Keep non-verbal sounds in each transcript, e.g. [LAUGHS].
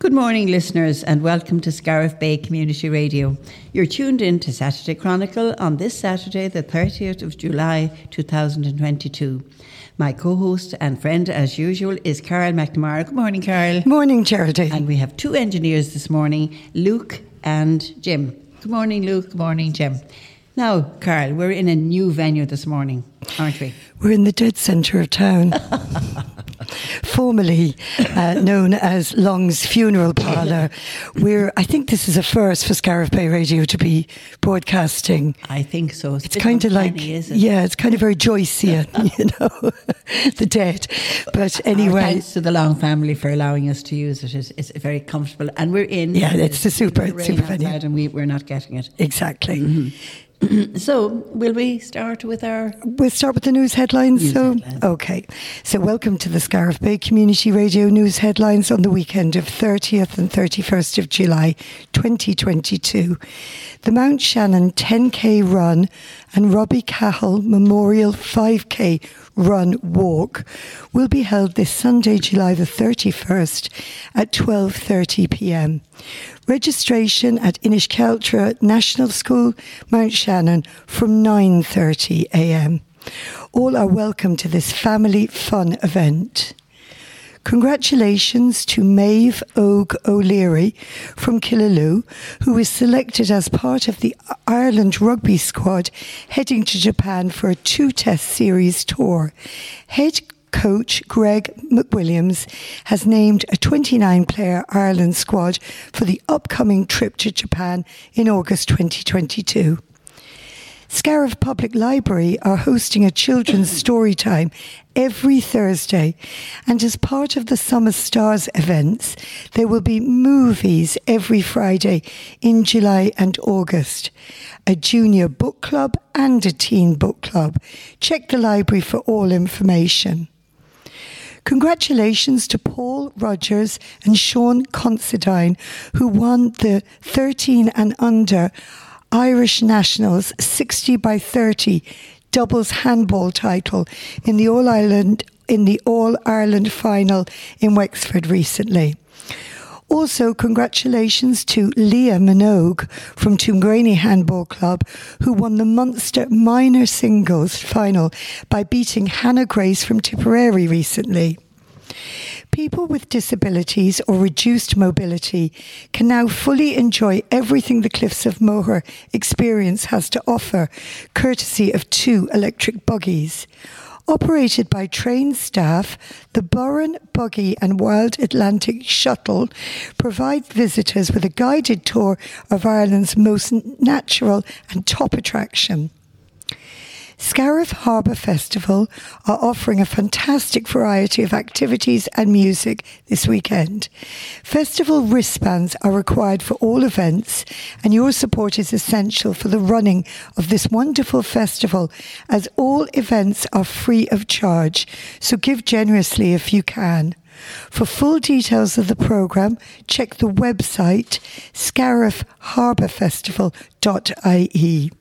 Good morning, listeners, and welcome to Scariff Bay Community Radio. You're tuned in to Saturday Chronicle on this Saturday, the 30th of July 2022. My co host and friend, as usual, is Carol McNamara. Good morning, Carol. Morning, Charity. And we have two engineers this morning, Luke and Jim. Good morning, Luke. Good morning, Jim. Now, Carl, we're in a new venue this morning, aren't we? We're in the dead centre of town. [LAUGHS] formerly uh, known as Long's Funeral Parlour. We're, I think this is a first for Scariff Bay Radio to be broadcasting. I think so. It's, it's kind of like, it? yeah, it's kind of very Joycean, [LAUGHS] [LAUGHS] you know, the dead. But anyway. Our thanks to the Long family for allowing us to use it. It's, it's very comfortable. And we're in. Yeah, it's the super, super venue. And we, we're not getting it. Exactly. Mm-hmm. [CLEARS THROAT] so, will we start with our? We'll start with the news headlines. News so, headlines. okay. So, welcome to the Scariff Bay Community Radio news headlines on the weekend of 30th and 31st of July 2022. The Mount Shannon 10k run and Robbie Cahill Memorial 5k run walk will be held this Sunday, July the 31st at 12:30 p.m. Registration at Inis Cealtra National School, Mount Shannon from 9:30 a.m. All are welcome to this family fun event. Congratulations to Maeve Og O'Leary from Killaloe, who was selected as part of the Ireland rugby squad heading to Japan for a two test series tour. Head coach Greg McWilliams has named a 29 player Ireland squad for the upcoming trip to Japan in August 2022. Scariff Public Library are hosting a children's [COUGHS] story time every Thursday, and as part of the Summer Stars events, there will be movies every Friday in July and August, a junior book club and a teen book club. Check the library for all information. Congratulations to Paul Rogers and Sean Considine, who won the 13 and under Irish Nationals 60 by 30 doubles handball title in the All Ireland in the All Ireland final in Wexford recently. Also, congratulations to Leah Minogue from Tuamgraney Handball Club, who won the Munster minor singles final by beating Hannah Grace from Tipperary recently. People with disabilities or reduced mobility can now fully enjoy everything the Cliffs of Moher experience has to offer, courtesy of two electric buggies. Operated by trained staff, the Burren Buggy and Wild Atlantic Shuttle provide visitors with a guided tour of Ireland's most natural and top attraction. Scariff Harbour Festival are offering a fantastic variety of activities and music this weekend. Festival wristbands are required for all events, and your support is essential for the running of this wonderful festival, as all events are free of charge. So give generously if you can. For full details of the programme, check the website scariffharbourfestival.ie.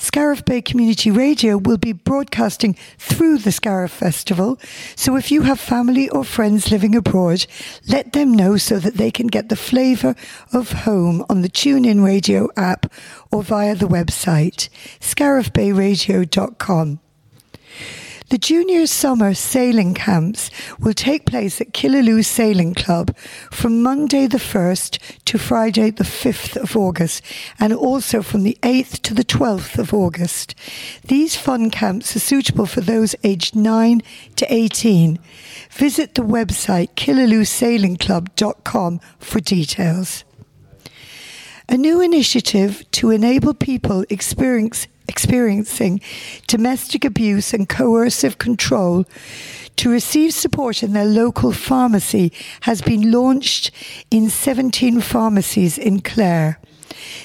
Scariff Bay Community Radio will be broadcasting through the Scariff Festival. So if you have family or friends living abroad, let them know so that they can get the flavour of home on the TuneIn Radio app or via the website scariffbayradio.com. The junior summer sailing camps will take place at Killaloe Sailing Club from Monday the 1st to Friday the 5th of August and also from the 8th to the 12th of August. These fun camps are suitable for those aged 9 to 18. Visit the website killaloesailingclub.com for details. A new initiative to enable people experience experiencing domestic abuse and coercive control to receive support in their local pharmacy has been launched in 17 pharmacies in Clare.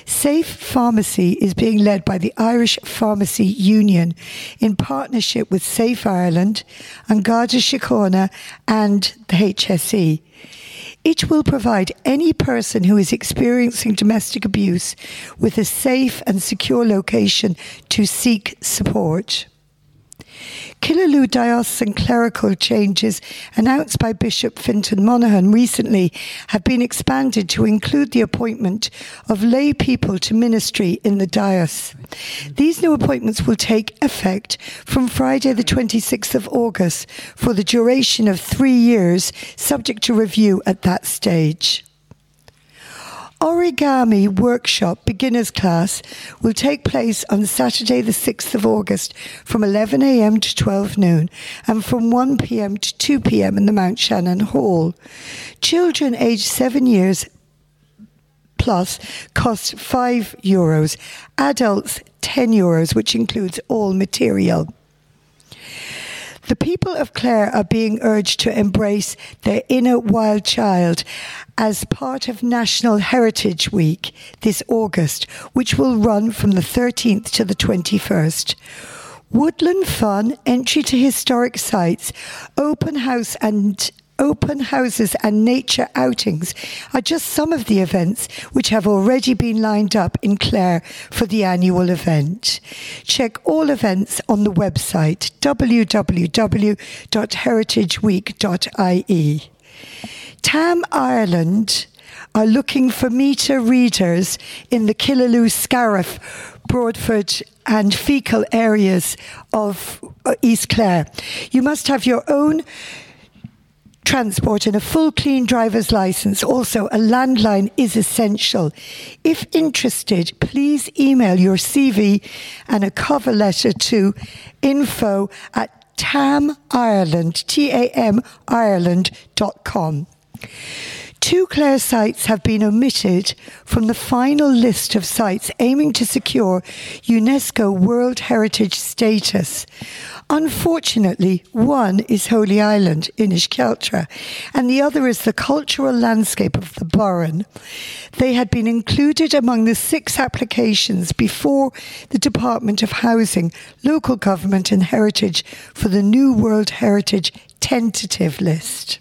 Safe Pharmacy is being led by the Irish Pharmacy Union in partnership with Safe Ireland, and Garda Síochána, and the HSE. It will provide any person who is experiencing domestic abuse with a safe and secure location to seek support. Killaloe diocesan clerical changes announced by Bishop Fintan Monaghan recently have been expanded to include the appointment of lay people to ministry in the diocese. These new appointments will take effect from Friday, the 26th of August, for the duration of three years, subject to review at that stage. Origami Workshop Beginners Class will take place on Saturday, the 6th of August from 11am to 12 noon and from 1pm to 2pm in the Mount Shannon Hall. Children aged 7 years plus cost 5 euros, adults 10 euros, which includes all material. The people of Clare are being urged to embrace their inner wild child as part of National Heritage Week this August, which will run from the 13th to the 21st. Woodland fun, entry to historic sites, open house and open houses and nature outings are just some of the events which have already been lined up in Clare for the annual event. Check all events on the website www.heritageweek.ie. TAM Ireland are looking for meter readers in the Killaloe, Scariff, Broadford, and Feakle areas of uh, East Clare. You must have your own transport and a full clean driver's license. Also, a landline is essential. If interested, please email your CV and a cover letter to info at TAM Ireland, T-A-M Ireland.com. Two Clare sites have been omitted from the final list of sites aiming to secure UNESCO World Heritage status. Unfortunately, one is Holy Island in Inis Cealtra, and the other is the cultural landscape of the Burren. They had been included among the six applications before the Department of Housing, Local Government and Heritage for the new World Heritage tentative list.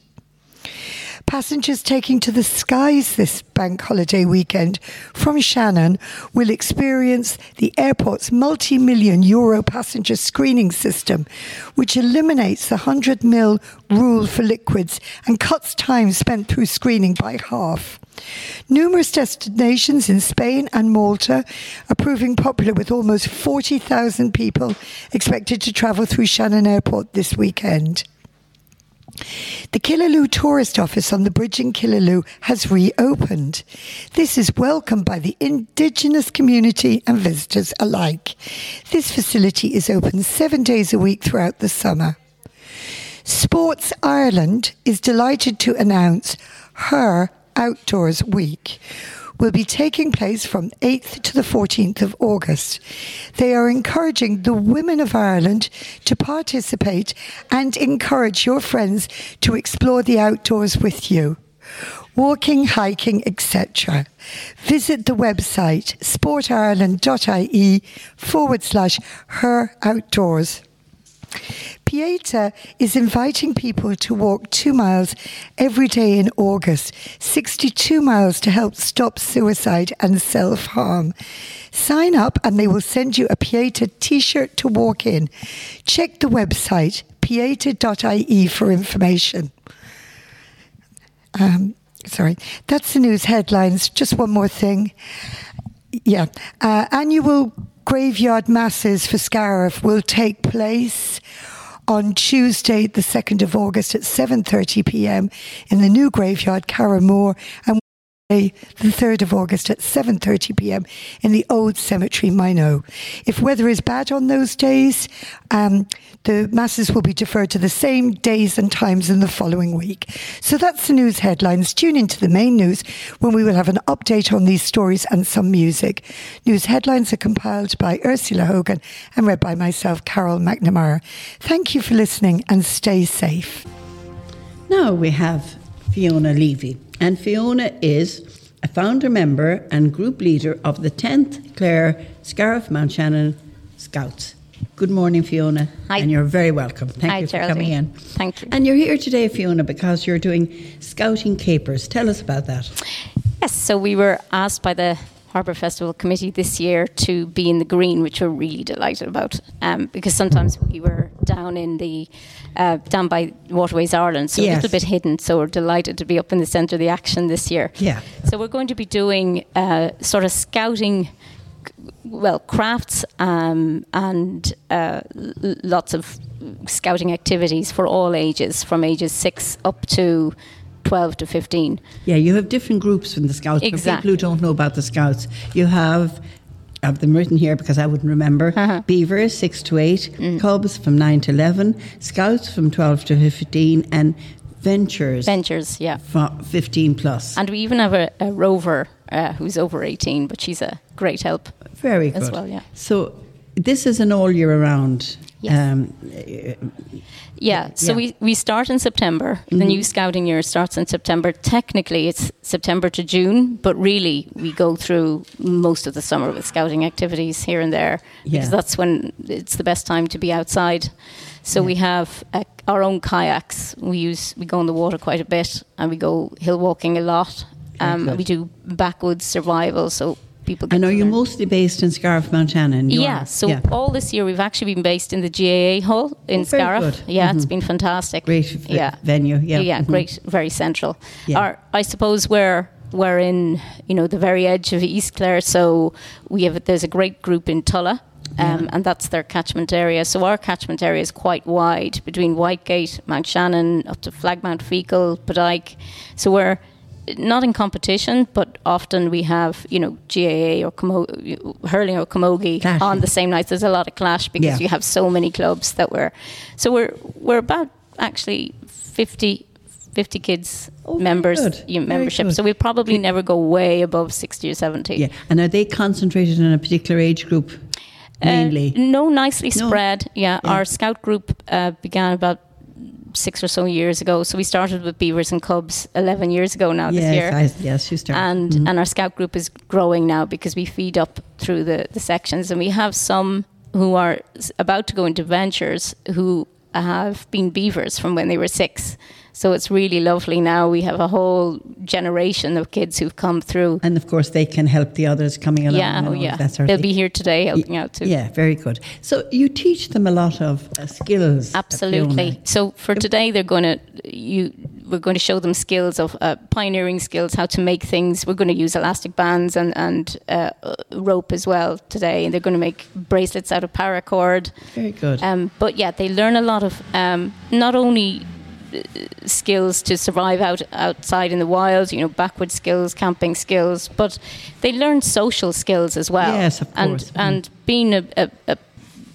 Passengers taking to the skies this bank holiday weekend from Shannon will experience the airport's multi million euro passenger screening system, which eliminates the 100 mil rule for liquids and cuts time spent through screening by half. Numerous destinations in Spain and Malta are proving popular with almost 40,000 people expected to travel through Shannon Airport this weekend. The Killaloe Tourist Office on the bridge in Killaloe has reopened. This is welcomed by the Indigenous community and visitors alike. This facility is open seven days a week throughout the summer. Sports Ireland is delighted to announce her Outdoors Week will be taking place from 8th to the 14th of August. They are encouraging the women of Ireland to participate and encourage your friends to explore the outdoors with you. Walking, hiking, etc. Visit the website sportireland.ie forward slash her outdoors. Pieta is inviting people to walk two miles every day in August, 62 miles to help stop suicide and self harm. Sign up and they will send you a Pieta t shirt to walk in. Check the website pieta.ie for information. Um, sorry, that's the news headlines. Just one more thing. Yeah, uh, annual graveyard masses for Scariff will take place on Tuesday, the 2nd of August at 7.30 p.m. in the new graveyard, Carramore, and the 3rd of August at 7:30 p.m. in the Old Cemetery, Moynoe. If weather is bad on those days, um, the masses will be deferred to the same days and times in the following week. So that's the news headlines. Tune into the main news when we will have an update on these stories and some music. News headlines are compiled by Ursula Hogan and read by myself, Carol McNamara. Thank you for listening and stay safe. Now we have Fiona Levy. And Fiona is a founder member and group leader of the 10th Clare Scariff Mount Shannon Scouts. Good morning, Fiona. Hi. And you're very welcome. Thank Hi, you for Geraldine. coming in. Thank you. And you're here today, Fiona, because you're doing Scouting Capers. Tell us about that. Yes, so we were asked by the Harbour Festival Committee this year to be in the green, which we're really delighted about um, because sometimes we were down in the uh, down by Waterways Ireland, so Yes. a little bit hidden. So we're delighted to be up in the centre of the action this year. Yeah. So we're going to be doing uh, sort of scouting, well, crafts um, and uh, l- lots of scouting activities for all ages, from ages six up to twelve to fifteen. Yeah, you have different groups from the Scouts. For Exactly. people who don't know about the Scouts, you have. Have them written here because I wouldn't remember. Uh-huh. Beavers, 6 to 8. Mm. Cubs from 9 to 11. Scouts from 12 to 15. And Ventures Ventures, yeah. from 15 plus. And we even have a, a rover uh, who's over 18, but she's a great help. Very good. as well, yeah. So this is an all year round. Yes. Um, Yeah, so Yeah. We, we start in September. The Mm-hmm. new scouting year starts in September. Technically, it's September to June, but really, we go through most of the summer with scouting activities here and there because that's when it's the best time to be outside. So we have uh, our own kayaks. We use we go in the water quite a bit, and we go hill walking a lot. Um, we do backwoods survival, so people. I know you're learn. mostly based in Scariff, Montana. Yeah, are- so yeah. all this year we've actually been based in the GAA hall in Oh, very Scariff. good. Yeah, it's Mhm. been fantastic. Great v- yeah. venue. Yeah. yeah, Mhm. great, very central. Yeah. Our, I suppose we're we're in you know the very edge of East Clare, so we have there's a great group in Tulla. Um, And that's their catchment area. So our catchment area is quite wide between Whitegate, Mount Shannon, up to Flagmount, Feakle, Bodyke. So we're not in competition, but often we have, you know, GAA or Como- hurling or camogie Clashing. on the same nights. There's a lot of clash because Yeah. you have so many clubs that we're. So we're we're about actually 50, 50 kids Oh, members you know, membership. So we'll probably never go way above sixty or seventy. Yeah. And are they concentrated in a particular age group Uh, mainly? no, nicely No. spread. Yeah, Yeah. our scout group uh, began about six or so years ago. So we started with beavers and cubs eleven years ago now this year. yes, I, yes, you start. and Mhm. and our scout group is growing now because we feed up through the, the sections and we have some who are about to go into ventures who have been beavers from when they were six so it's really lovely now we have a whole generation of kids who've come through And of course, they can help the others coming along. yeah oh yeah That sort they'll be here today helping out too Yeah, very good. So you teach them a lot of uh, skills. Absolutely. So for today, they're going to you. We're going to show them skills of uh, pioneering skills, how to make things. We're going to use elastic bands and and uh, uh, rope as well today, and they're going to make bracelets out of paracord. Very good. Um, but yeah, they learn a lot of um, not only uh, skills to survive out outside in the wild, you know, backward skills, camping skills, but they learn social skills as well. Yes, of and course. Mhm. and being a, a, a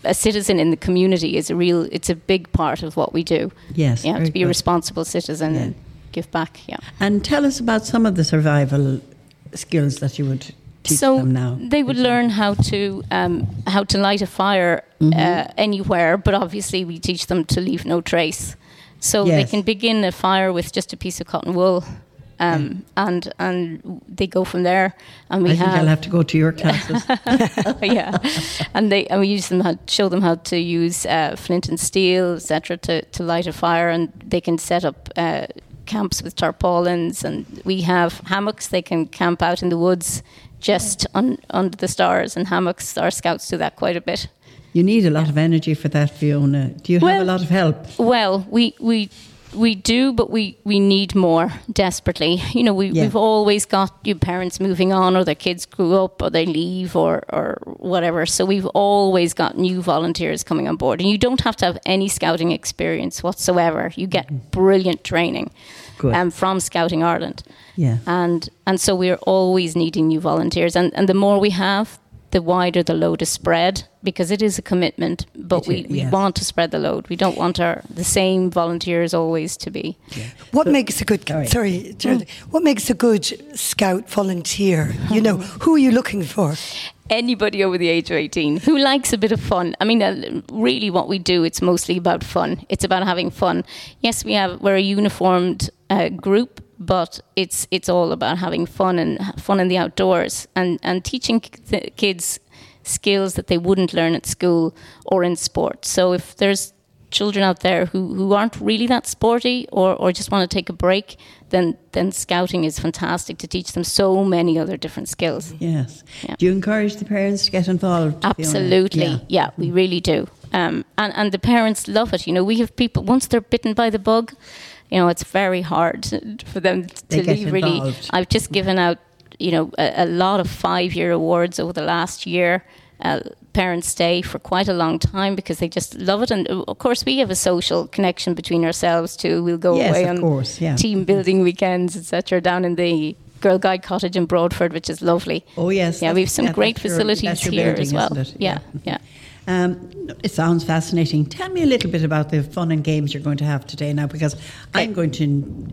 a citizen in the community is a real it's a big part of what we do. yes. Yeah, to be a responsible citizen Yeah. and give back. Yeah. And tell us about some of the survival skills that you would teach so them now. they would learn how to um, how to light a fire Mm-hmm. uh, anywhere, but obviously we teach them to leave no trace. So they can begin a fire with just a piece of cotton wool, um, and and they go from there. And we I think have, I'll have to go to your classes. [LAUGHS] yeah, and they and we use them how, show them how to use uh, flint and steel, etc., to to light a fire, and they can set up. Uh, camps with tarpaulins and we have hammocks they can camp out in the woods just un, under the stars and hammocks our scouts do that quite a bit you need a lot of energy for that, Fiona. Do you have a lot of help? well we we we do but we we need more desperately you know we, Yeah. we've always got your parents moving on or their kids grew up or they leave or or whatever so we've always got new volunteers coming on board and you don't have to have any scouting experience whatsoever you get brilliant training um, from scouting ireland Yeah. and and so we're always needing new volunteers and and the more we have the wider the load is spread because it is a commitment but It we, is, we yes. want to spread the load we don't want our the same volunteers always to be What makes a good Sorry. sorry, Geraldine, what makes a good scout volunteer? You know, [LAUGHS] who are you looking for? anybody over the age of 18 who likes a bit of fun i mean uh, really what we do it's mostly about fun it's about having fun yes we have we're a uniformed uh, group but it's it's all about having fun and fun in the outdoors and and teaching kids skills that they wouldn't learn at school or in sport so if there's children out there who, who aren't really that sporty or, or just want to take a break, then then scouting is fantastic to teach them so many other different skills. Yes. Yeah. Do you encourage the parents to get involved? Absolutely. Yeah. Yeah, we really do. Um, and, and the parents love it. You know, we have people, once they're bitten by the bug, you know, it's very hard for them to leave really. I've just given out, you know, a, a lot of five year awards over the last year. Uh, parents stay for quite a long time because they just love it. And uh, of course, we have a social connection between ourselves too. We'll go Yes, away on course, yeah. team building weekends, etc., down in the Girl Guide Cottage in Broadford, which is lovely. Oh yes. Yeah, we have some yeah, great facilities your here building, as well. it? Yeah, yeah. Um, it sounds fascinating. Tell me a little bit about the fun and games you're going to have today now, because I'm going to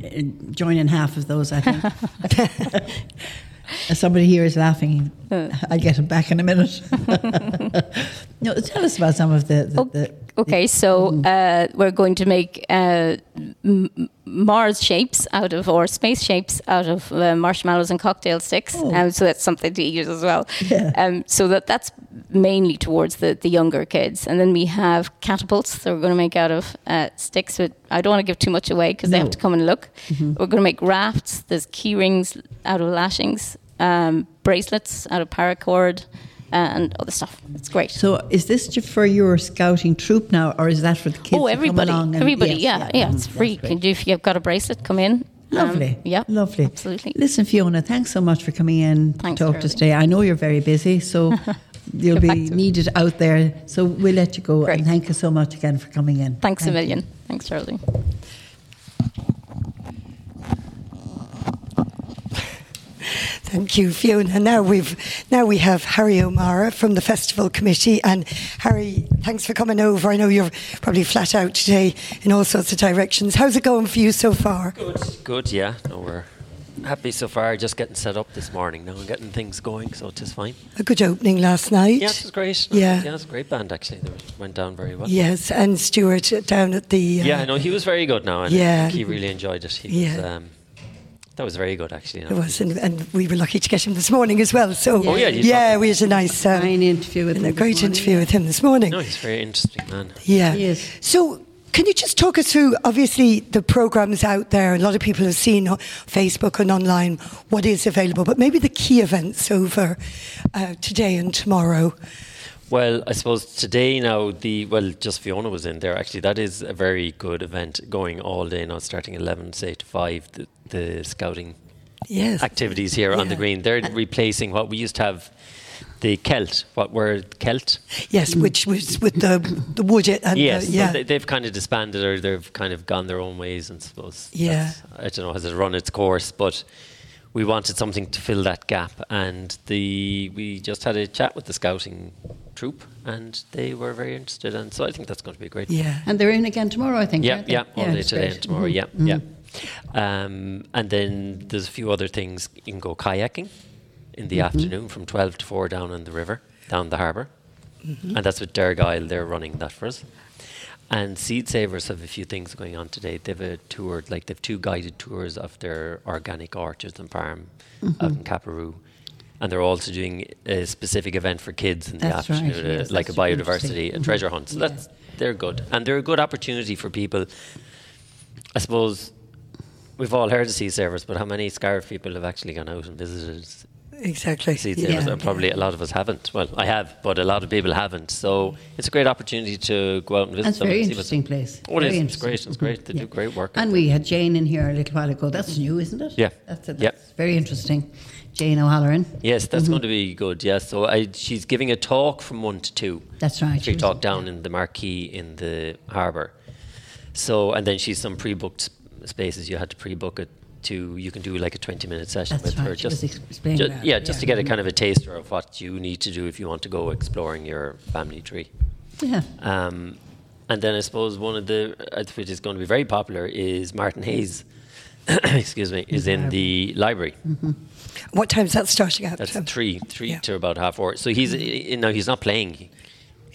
uh, join in half of those. I think. [LAUGHS] Somebody here is laughing. Uh. I'll get him back in a minute. [LAUGHS] no, tell us about some of the. the, the Okay, so Mm-hmm. uh, we're going to make uh, Mars shapes out of, or space shapes out of uh, marshmallows and cocktail sticks. Oh. Um, so that's something to eat as well. Yeah. Um, so that that's mainly towards the, the younger kids. And then we have catapults that we're going to make out of uh, sticks. But I don't want to give too much away because they have to come and look. Mm-hmm. We're going to make rafts. There's key rings out of lashings, um, bracelets out of paracord, and other stuff. It's great. so, is this ju- for your scouting troop now, or is that for the kids? Oh, come everybody, and- everybody, yes, yeah, yeah, mm, it's free. Can do if you've got a bracelet, come in. Um, Lovely. yeah, Lovely. absolutely. Listen, Fiona, thanks so much for coming in Thanks, to talk to us today. I know you're very busy, so [LAUGHS] you'll Get be needed out there. So we'll let you go. Great. And thank you so much again for coming in. Thanks Thank a you. million. Thanks, Charlie. Thank you, Fiona. Now we've now we have Harry O'Mara from the festival committee, and Harry, thanks for coming over. I know you're probably flat out today in all sorts of directions. How's it going for you so far? Good, good, yeah. No, we're happy so far. Just getting set up this morning now and getting things going, so it is fine. A good opening last night. Yeah, it was great. Yeah. yeah, it was a great band actually. They went down very well. Yes, and Stuart down at the. Uh, Yeah, know he was very good now, and Yeah. he really enjoyed it. He was, Yeah. um, that was very good actually. you It was, and, and we were lucky to get him this morning as well. So Oh, yeah, you yeah, we had a nice, um, Fine interview with a him this great morning, interview yeah. with him this morning. No, he's a very interesting man. Yeah. He is. So, can you just talk us through? Obviously, the programs out there. A lot of people have seen on Facebook and online what is available, but maybe the key events over uh, today and tomorrow. Well, I suppose today now the well, just Fiona was in there. Actually, that is a very good event going all day now, starting eleven say to five. The, the scouting Yes. activities here on the green. They're replacing what we used to have. The Celt, what were Celt? Yes, which was with the the wood and Yes, the, yeah. they, they've kind of disbanded or they've kind of gone their own ways, and suppose. Yeah. I don't know, has it run its course? But we wanted something to fill that gap, and the we just had a chat with the scouting troop, and they were very interested, and so I think that's going to be great. yeah. And they're in again tomorrow, I think. Yeah, aren't they? yeah, all day today great. and tomorrow. Mhm. Yeah, yeah. Um, and then there's a few other things. You can go kayaking in the afternoon from 12 to 4 down on the river, down the harbour. And that's with Dergile, they're running that for us. And Seed Savers have a few things going on today. They've a tour, like they've two guided tours of their organic orchards and farm out in Capparoe. And they're also doing a specific event for kids in the That's afternoon, uh, yes, like a biodiversity, a Mhm. treasure hunt. So Yeah. that's they're good, and they're a good opportunity for people. I suppose we've all heard of sea savers, but how many Scariff people have actually gone out and visited Exactly. sea yeah. savers? And probably a lot of us haven't. Well, I have, but a lot of people haven't. So it's a great opportunity to go out and visit That's very and see interesting place. Oh, it Very is. It's great. It's great. They Mhm. do great work. And we had Jane in here a little while ago. That's new, isn't it? Yeah. That's, it. Yeah. that's very interesting. Jane O'Halloran. Yes, Mm-hmm. that's going to be good. Yes, so I, she's giving a talk from one to two. That's right. She was- talk down in the marquee in the harbour. So, and then she's some pre-booked spaces. You had to pre-book it to. You can do like a twenty-minute session That's with her. right, was Just, ju- that, yeah, just to get a kind of a taster of what you need to do if you want to go exploring your family tree. Yeah. Um, and then I suppose one of the uh, which is going to be very popular is Martin Hayes. [COUGHS] excuse me, is in the library. What time is that starting at? That's three, three yeah. to about half four. So he's uh, no, he's not playing.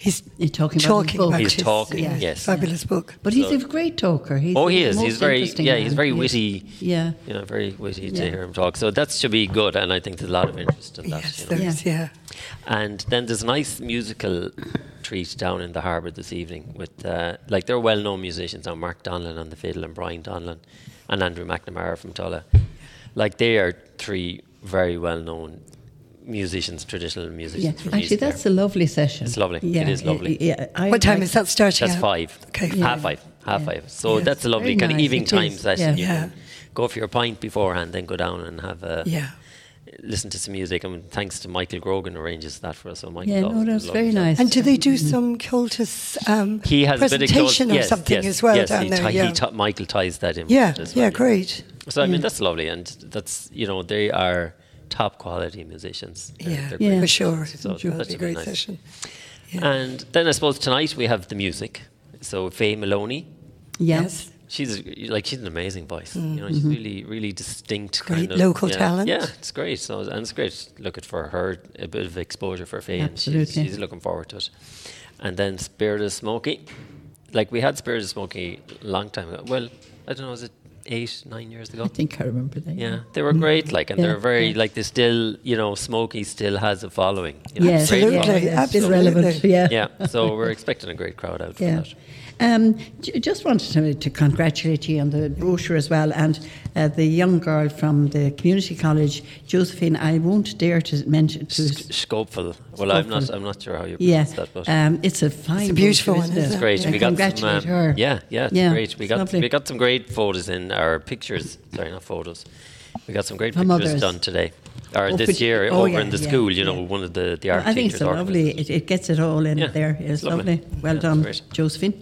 He's You're talking about talking his book. about He's his, talking, uh, yes. fabulous book. But he's So- a great talker. He's Oh, he is. He's very, yeah, man. he's very witty. Yeah. You know, very witty to Yeah. hear him talk. So that should be good, and I think there's a lot of interest in that. Yes, you know. there is. Yeah. And then there's a nice musical treat down in the harbour this evening with, uh, like, they're well-known musicians now. Mark Donlan on the fiddle and Brian Donlan and Andrew McNamara from Tulla. Like, they are three very well-known musicians, traditional musicians. from actually, music that's there. a lovely session. It's lovely. It Yeah, is lovely. Yeah, I What time like- is that starting? That's at? five. Okay. Yeah. Half five. Half Yeah. five. So Yes, that's a lovely very kind of evening it time is, session. yeah. You Yeah. can go for your pint beforehand, then go down and have a Yeah. listen to some music. And thanks to Michael Grogan arranges that for us. So Michael Yeah, no, always that's very lovely stuff. nice. And do they do some cultus um, He has a bit of presentation close- or yes, something yes, as well yes, down he there? ti- yeah. he ti- Michael ties that in. yeah, as yeah, well, great. So I mean that's lovely, and that's you know they are top quality musicians. They're- Yeah, they're Yeah. for sure. So Sure, that's a great nice. session. And then I suppose tonight we have the music. So Faye Maloney, Yes. she's like she's an amazing voice. You know, she's really really distinct. Mm-hmm. Great kind of, local yeah, talent. Yeah, it's great. So and it's great looking for her a bit of exposure for Faye, and she's, Absolutely. she's looking forward to it. And then Spirit of Smokie, like we had Spirit of Smokie a long time ago. Well, I don't know, was it eight nine years ago? I think I remember that. Yeah, they were great. Like, and Yeah, they're very yeah. like they still, you know, Smokie still has a following. You know, Yes, Absolutely, following. yeah, it's absolutely. relevant. Yeah. Yeah, so we're expecting a great crowd out for that. Um, just wanted to, to congratulate you on the brochure as well, and uh, the young girl from the community college, Josephine. I won't dare to mention. To, Sk- Scopeful. Well, I'm not. I'm not sure how you yeah, that, but um, it's a fine. It's a beautiful brochure, one, isn't isn't it? it? great. Yeah, we got some. um, her. Yeah, yeah, it's Yeah, great. We it's got lovely. we got some great photos in our pictures. Sorry, not photos. We got some great From pictures others. done today, or Oh, this year oh, over yeah, in the yeah, school. You know, yeah. one of the the art I think it's lovely. It, it gets it all in there. It's lovely. lovely. Well done, great. Josephine.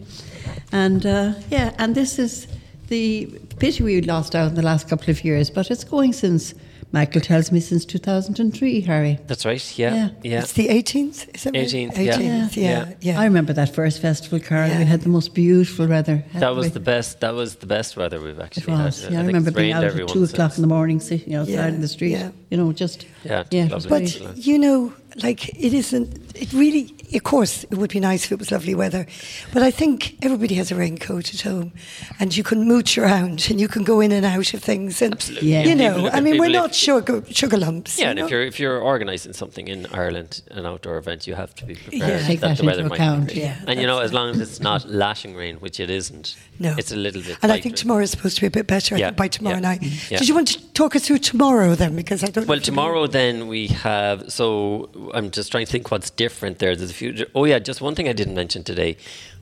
And uh, yeah, and this is the pity we lost out in the last couple of years, but it's going since Michael tells me since 2003, Harry. That's right. Yeah, Yeah. yeah. It's the 18th, is it? right? 18th, yeah. 18th, yeah, Yeah. yeah. I remember that first festival, Carl. Yeah. We had the most beautiful weather. That was we? the best. That was the best weather we've It actually was. had. Yeah, I, think remember being out at two o'clock since. in the morning, sitting outside Yeah, in the street. yeah. You know, just Yeah, yeah, lovely. But you know, like it isn't. It really, of course, it would be nice if it was lovely weather. But I think everybody has a raincoat at home, and you can mooch around and you can go in and out of things. And Absolutely. Yeah. you know, I mean, we're not if- sugar sugar lumps. Yeah, you and know? if you're if you're organising something in Ireland, an outdoor event, you have to be prepared Yeah. Take that the weather into might be account, yeah, and you know, as long as it's not lashing rain, which it isn't, No. it's a little bit. and I think tomorrow is supposed to be a bit better. Yeah, by tomorrow yeah, night. Mm-hmm. yeah. Did you want to talk us through tomorrow then? Because I don't. know Well, if tomorrow then we have. So I'm just trying to think what's different there. There's a few. Oh yeah, just one thing I didn't mention today,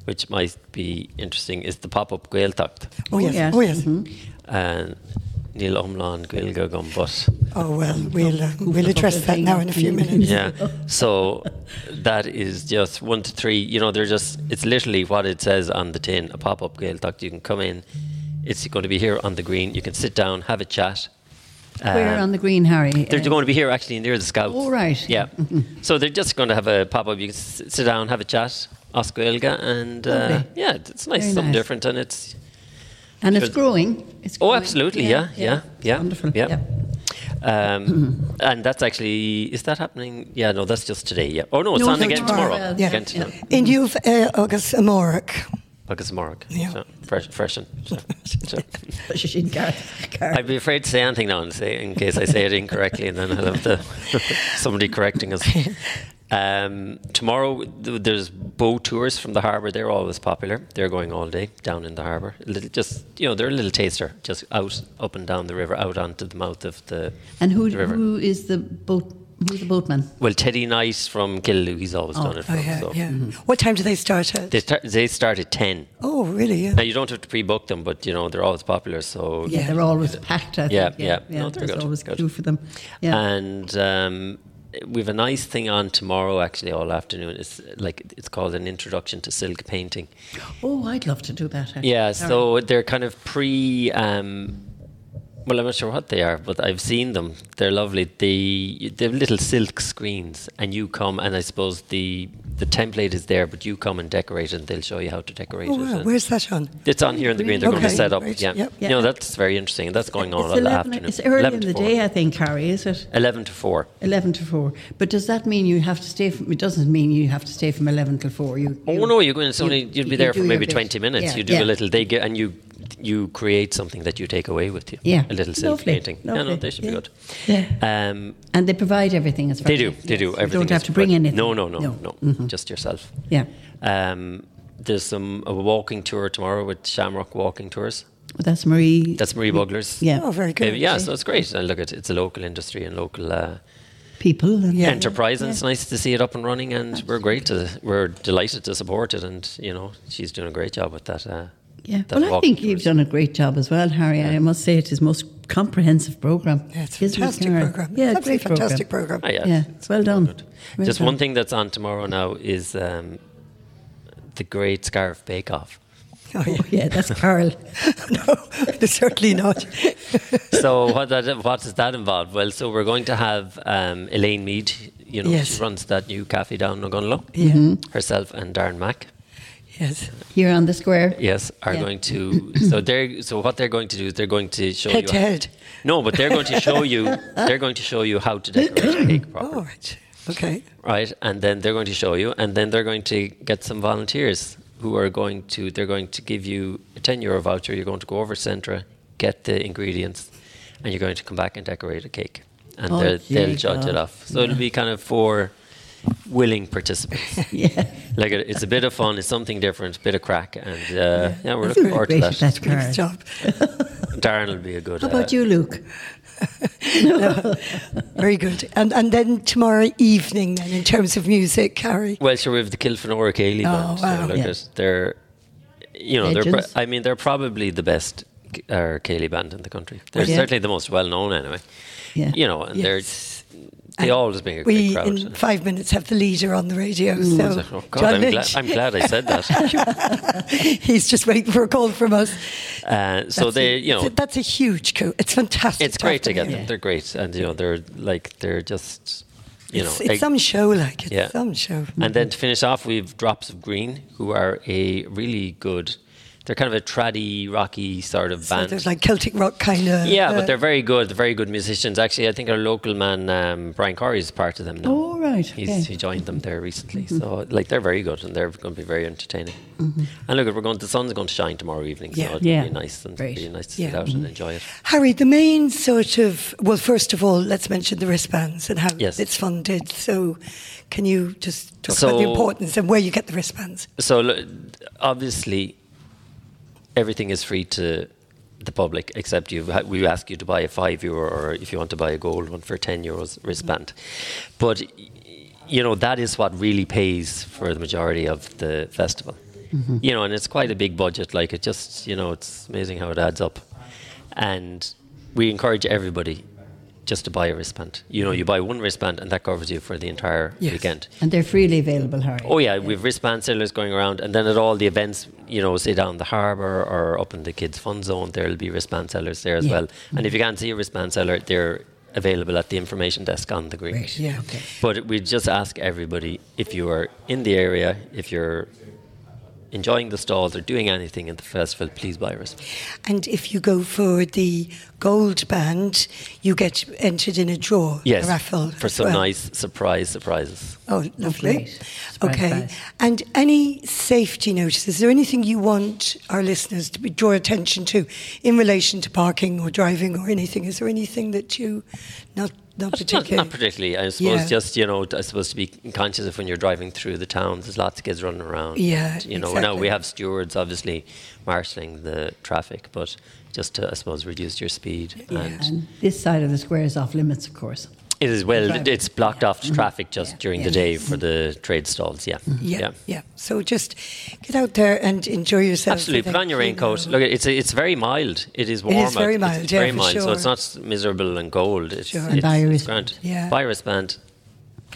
which might be interesting, is the pop-up Gaeltacht. Oh yes. yes. Oh yes. And Neil Umlan Gaelga Gumbut. Oh well, we'll uh, we'll address that now in a few minutes. Yeah. So that is just one to three. You know, they're just. It's literally what it says on the tin. A pop-up Gaeltacht. You can come in. It's going to be here on the green. You can sit down, have a chat. Where Um, on the green, Harry? They're Uh, going to be here actually near the scouts. Oh, right. Yeah. [LAUGHS] so they're just going to have a pop up. You can sit down, have a chat, Oscar Elga, and uh, yeah, it's nice, Very something nice. different, and it's and it's growing. It's oh, growing. absolutely, yeah, yeah, yeah, Wonderful. yeah. Um, [CLEARS THROAT] and that's actually is that happening? Yeah, no, that's just today. Yeah. Oh no, it's No, on no, again tomorrow. tomorrow. Yeah. Again Yeah. tomorrow. And you've uh, August Amoric. Agus Morg. Yeah. So, fresh, freshen. So, so. [LAUGHS] Shisheen Gar- Gar- I'd be afraid to say anything now and say in case I say it incorrectly, and then I'll have the [LAUGHS] somebody correcting us. Um, tomorrow th- there's boat tours from the harbour. They're always popular. They're going all day down in the harbour. Just you know, they're a little taster, just out, up and down the river, out onto the mouth of the, And who, the who is the boat? Who's the boatman? Well, Teddy Nice from Killaloe, he's always done it. For Oh yeah, so. yeah. What time do they start at? They start, they start at ten. oh really? Yeah. Now you don't have to pre-book them, but you know they're always popular. So Yeah, they're always packed. I think. Yeah, yeah. No, they're there's good, always good. queue for them. Yeah. And um, we've a nice thing on tomorrow, actually, all afternoon. It's like it's called an introduction to silk painting. oh, I'd love to do that. actually. Yeah, Sorry. so they're kind of pre. Um, well, I'm not sure what they are, but I've seen them. They're lovely. They they have little silk screens, and you come, and I suppose the the template is there, but you come and decorate, it, and they'll show you how to decorate Oh it. wow, where's that on? it's on here in the green. They're going to set up. right, Yeah, yep. you know that's very interesting, that's going on it's all 11, afternoon. It's early 11 in to the 4. day, I think, Harry, is it? Eleven to four. 11 to 4. But does that mean you have to stay from, it doesn't mean you have to stay from 11 till 4. You, Oh no, you're going. It's only you- you'll be you there for maybe twenty minutes. Yeah, you do yeah. a little. They get and you you create something that you take away with you. Yeah. a little silk Lovely, painting. Yeah, no, they should yeah. be good. Yeah. Um, And they provide everything as far they as do. They do. Everything. You don't have to bring provided. anything. No, no, no, no. Mhm. Just yourself. Yeah. Um, there's some a walking tour tomorrow with Shamrock Walking Tours. Well, that's Marie. That's Marie Bugler's. Yeah. Oh, very good. Uh, yeah, so it's great. And look, at it's a local industry and local uh, people. And Yeah. enterprise, and it's nice to see it up and running. And we're great to, we're delighted to support it. And you know, she's doing a great job with that. Uh, Yeah, well, I think you've done a great job as well, Harry. I must say it is most comprehensive program. Yeah, it's a fantastic program. Yeah, Absolutely great program. fantastic program. Ah, yeah, Yeah, it's well done. good. Well Just done. one thing that's on tomorrow now is um, the Great Scariff Bake Off. Oh, yeah. Oh, yeah, that's Carl. [LAUGHS] no, certainly not. [LAUGHS] so what that what does that involve? Well, so we're going to have um, Elaine Mead. You know, Yes. she runs that new cafe down in Ogonnelloe. Yeah. Mm-hmm. Herself and Darren Mack. Yes. Here on the square. Yes, are Yeah. going to. [CLEARS THROAT] So they're. So what they're going to do is they're going to show Head you. to head. No, but they're going to [LAUGHS] show you. They're going to show you how to decorate a cake properly. All right. Okay. right? And then they're going to show you, and then they're going to get some volunteers who are going to. They're going to give you a ten euro voucher. You're going to go over to Centra, get the ingredients, and you're going to come back and decorate a cake, and Oh, they'll, they'll judge it off. So it'll be kind of for willing participants. [LAUGHS] Yeah. like it, it's a bit of fun, it's something different, bit of crack, and uh, yeah, we're I looking forward to that. that, Great Carl. job. [LAUGHS] Darren will be a good. How about uh, you, Luke? [LAUGHS] Very good. And and then tomorrow evening, then in terms of music, Carrie. Well, sure, we have the Kilfenora Céilí Oh, band. wow. So look Yeah. at they're, you know, they're. Pro- I mean, they're probably the best uh, Céilí band in the country. They're Yeah. certainly the most well known, anyway. Yeah. You know, and Yes. they're they always bring a great We crowd. in five minutes have the leader on the radio. Oh, So oh, God, John I'm, Lynch, glad, I'm glad I said that. [LAUGHS] he's just waiting for a call from us. Uh, so That's they, a, you know, that's a huge coup. It's fantastic. it's great to get them. They're great, and you know, they're like they're just, you It's, know, it's some show, like it's Yeah. some show. And then to finish off, we've Drops of Green, who are a really good. They're kind of a traddy, rocky sort of So band. there's like Celtic rock kind of. Yeah, but uh, they're very good. They're very good musicians. Actually, I think our local man um, Brian Corey is part of them now. Oh, right, He's, okay. He joined them there recently. Mm-hmm. So, like, they're very good and they're going to be very entertaining. Mm-hmm. And look, we're going. The sun's going to shine tomorrow evening, so Yeah. it'll Yeah. be nice and Great. be nice to Yeah. sit out and mm-hmm. enjoy it. Harry, the main sort of well, first of all, let's mention the wristbands and how Yes. it's funded. So, can you just talk about the importance and where you get the wristbands? So, obviously, everything is free to the public except you. We ask you to buy a five euro, or if you want to buy a gold one for ten euros wristband. But you know that is what really pays for the majority of the festival. Mm-hmm. You know, and it's quite a big budget. Like it just, you know, it's amazing how it adds up. And we encourage everybody just to buy a wristband. You know, you buy one wristband and that covers you for the entire Yes. weekend. And they're freely available, Harry. Oh yeah, we've wristband sellers going around, and then at all the events, you know, say down the harbour or up in the kids' fun zone, there'll be wristband sellers there as Yeah. well. And if mm-hmm. you can't see a wristband seller, they're available at the information desk on the green. Great. Yeah. Okay. But we just ask everybody if you are in the area, if you're enjoying the stalls or doing anything in the festival, please buy a wristband. And if you go for the gold band, you get entered in a draw, Yes, a raffle. for some well. nice surprise surprises. Oh, lovely. great. Surprise Okay. prize. And any safety notices? Is there anything you want our listeners to be, draw attention to in relation to parking or driving or anything? Is there anything that you not not Not, particularly? not particularly. I suppose Yeah. just you know, I suppose to be conscious of when you're driving through the towns. There's lots of kids running around. Yeah, and, you know. Now we have stewards obviously marshalling the traffic, but just to I suppose reduce your speed. And And this side of the square is off limits, of course. it is well. Driving. It's blocked off to traffic mm-hmm. just Yeah. during Yeah. the day for the trade stalls. Mm-hmm. Yeah. yeah, yeah, So just get out there and enjoy yourself. Absolutely, put on your raincoat. Look, it's it's very mild. It is warm. is very mild, It's, it's yeah, very for mild. So it's not miserable and cold. It's, Sure. it's, And buy a it's wristband. grand. Yeah. Buy a wristband.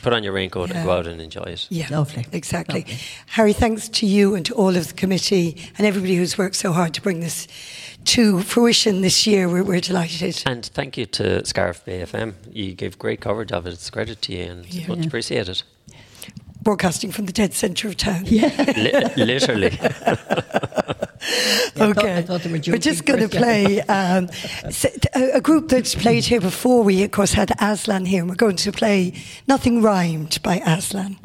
Put on your raincoat Yeah. and go out and enjoy it. Yeah, Lovely. Exactly. Lovely. Harry, thanks to you and to all of the committee and everybody who's worked so hard to bring this to fruition this year. We're, we're delighted. And thank you to Scariff BFM. You gave great coverage of it. It's credit to you and Yeah. much appreciated. Broadcasting from the dead centre of town. Li- literally. [LAUGHS] Yeah, I thought- okay. I thought they were We're just going to play um, s- a, a group that's played here before. We, of course, had Aslan here, and we're going to play Nothing Rhymed by Aslan.